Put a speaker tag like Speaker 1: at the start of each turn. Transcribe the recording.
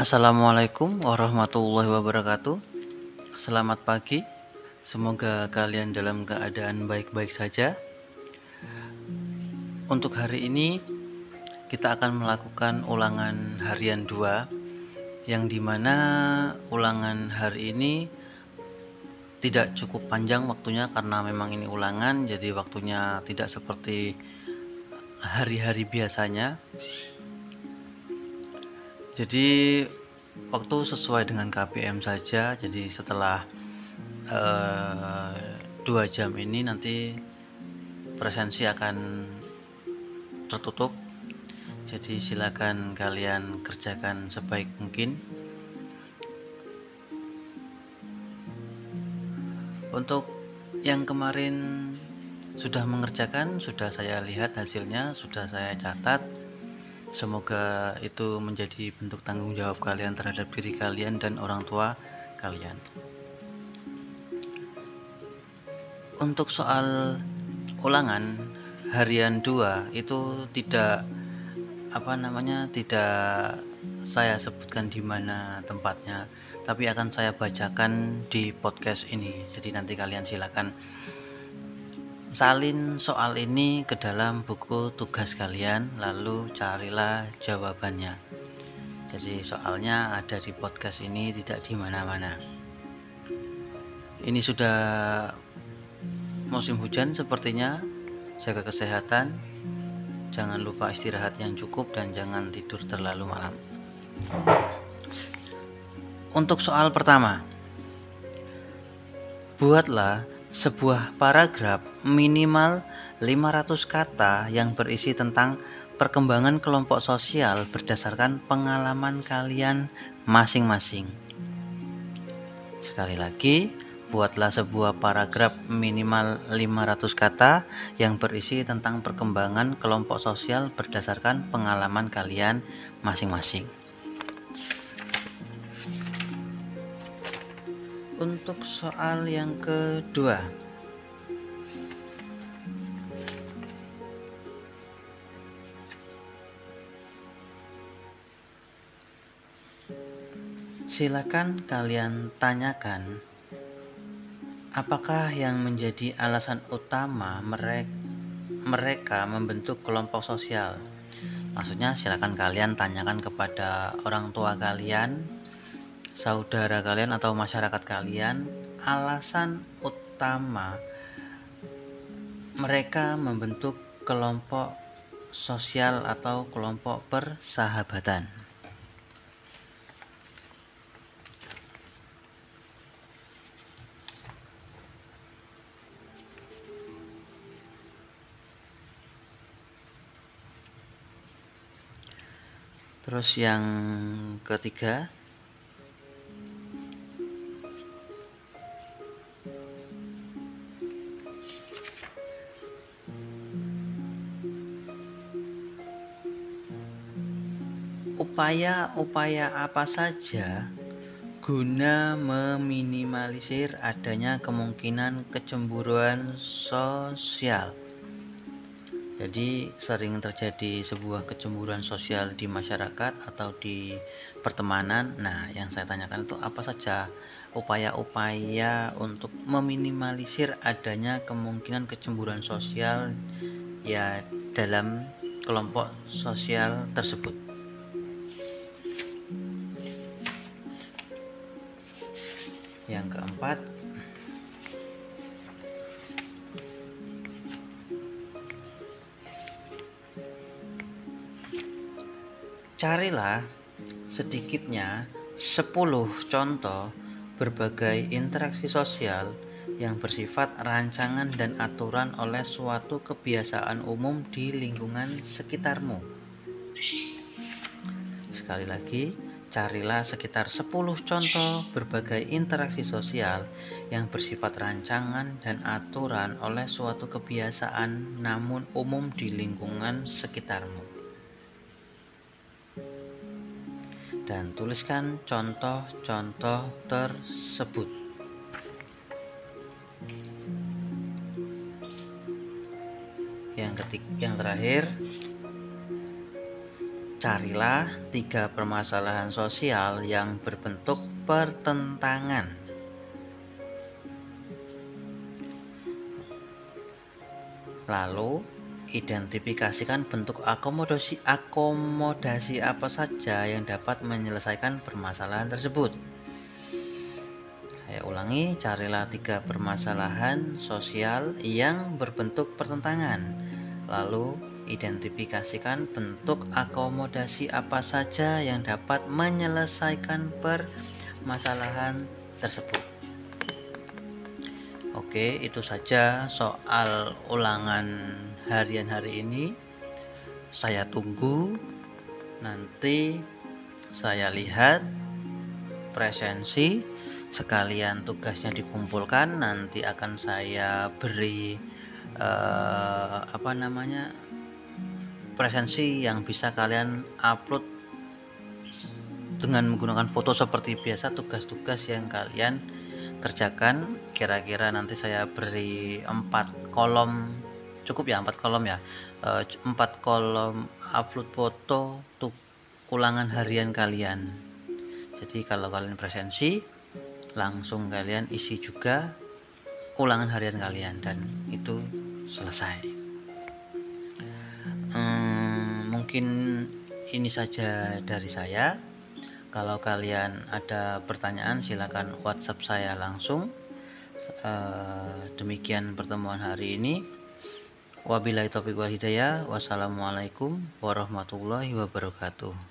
Speaker 1: Assalamualaikum warahmatullahi wabarakatuh. Selamat pagi. Semoga kalian dalam keadaan baik-baik saja. Untuk hari ini kita akan melakukan ulangan harian 2 yang di mana ulangan hari ini tidak cukup panjang waktunya karena memang ini ulangan jadi waktunya tidak seperti hari-hari biasanya jadi waktu sesuai dengan KPM saja jadi setelah uh, dua jam ini nanti presensi akan tertutup. Jadi silakan kalian kerjakan sebaik mungkin. Untuk yang kemarin sudah mengerjakan sudah saya lihat hasilnya sudah saya catat Semoga itu menjadi bentuk tanggung jawab kalian terhadap diri kalian dan orang tua kalian. Untuk soal ulangan harian 2 itu tidak apa namanya tidak saya sebutkan di mana tempatnya tapi akan saya bacakan di podcast ini jadi nanti kalian silakan salin soal ini ke dalam buku tugas kalian lalu carilah jawabannya. Jadi soalnya ada di podcast ini tidak di mana-mana. Ini sudah musim hujan sepertinya. Jaga kesehatan. Jangan lupa istirahat yang cukup dan jangan tidur terlalu malam. Untuk soal pertama buatlah sebuah paragraf minimal 500 kata yang berisi tentang perkembangan kelompok sosial berdasarkan pengalaman kalian masing-masing. Sekali lagi, buatlah sebuah paragraf minimal 500 kata yang berisi tentang perkembangan kelompok sosial berdasarkan pengalaman kalian masing-masing. Untuk soal yang kedua. Silakan kalian tanyakan apakah yang menjadi alasan utama mereka membentuk kelompok sosial? Maksudnya silakan kalian tanyakan kepada orang tua kalian saudara kalian atau masyarakat kalian alasan utama mereka membentuk kelompok sosial atau kelompok persahabatan. Terus yang ketiga, upaya-upaya apa saja guna meminimalisir adanya kemungkinan kecemburuan sosial. Jadi sering terjadi sebuah kecemburuan sosial di masyarakat atau di pertemanan. Nah, yang saya tanyakan itu apa saja upaya-upaya untuk meminimalisir adanya kemungkinan kecemburuan sosial ya dalam kelompok sosial tersebut. Yang keempat carilah sedikitnya 10 contoh berbagai interaksi sosial yang bersifat rancangan dan aturan oleh suatu kebiasaan umum di lingkungan sekitarmu. Sekali lagi, Carilah sekitar 10 contoh berbagai interaksi sosial yang bersifat rancangan dan aturan oleh suatu kebiasaan namun umum di lingkungan sekitarmu. Dan tuliskan contoh-contoh tersebut. Yang ketiga, yang terakhir, carilah tiga permasalahan sosial yang berbentuk pertentangan. Lalu, identifikasikan bentuk akomodasi akomodasi apa saja yang dapat menyelesaikan permasalahan tersebut. Saya ulangi, carilah tiga permasalahan sosial yang berbentuk pertentangan. Lalu, identifikasikan bentuk akomodasi apa saja yang dapat menyelesaikan permasalahan tersebut. Oke, itu saja soal ulangan harian hari ini. Saya tunggu nanti saya lihat presensi sekalian tugasnya dikumpulkan nanti akan saya beri eh, apa namanya presensi yang bisa kalian upload dengan menggunakan foto seperti biasa tugas-tugas yang kalian kerjakan. Kira-kira nanti saya beri empat kolom cukup ya empat kolom ya. Eh, empat kolom upload foto untuk ulangan harian kalian. Jadi kalau kalian presensi langsung kalian isi juga ulangan harian kalian dan itu selesai mungkin ini saja dari saya. Kalau kalian ada pertanyaan silakan WhatsApp saya langsung. Uh, demikian pertemuan hari ini. Wabillahi taufiq wal hidayah. Wassalamualaikum warahmatullahi wabarakatuh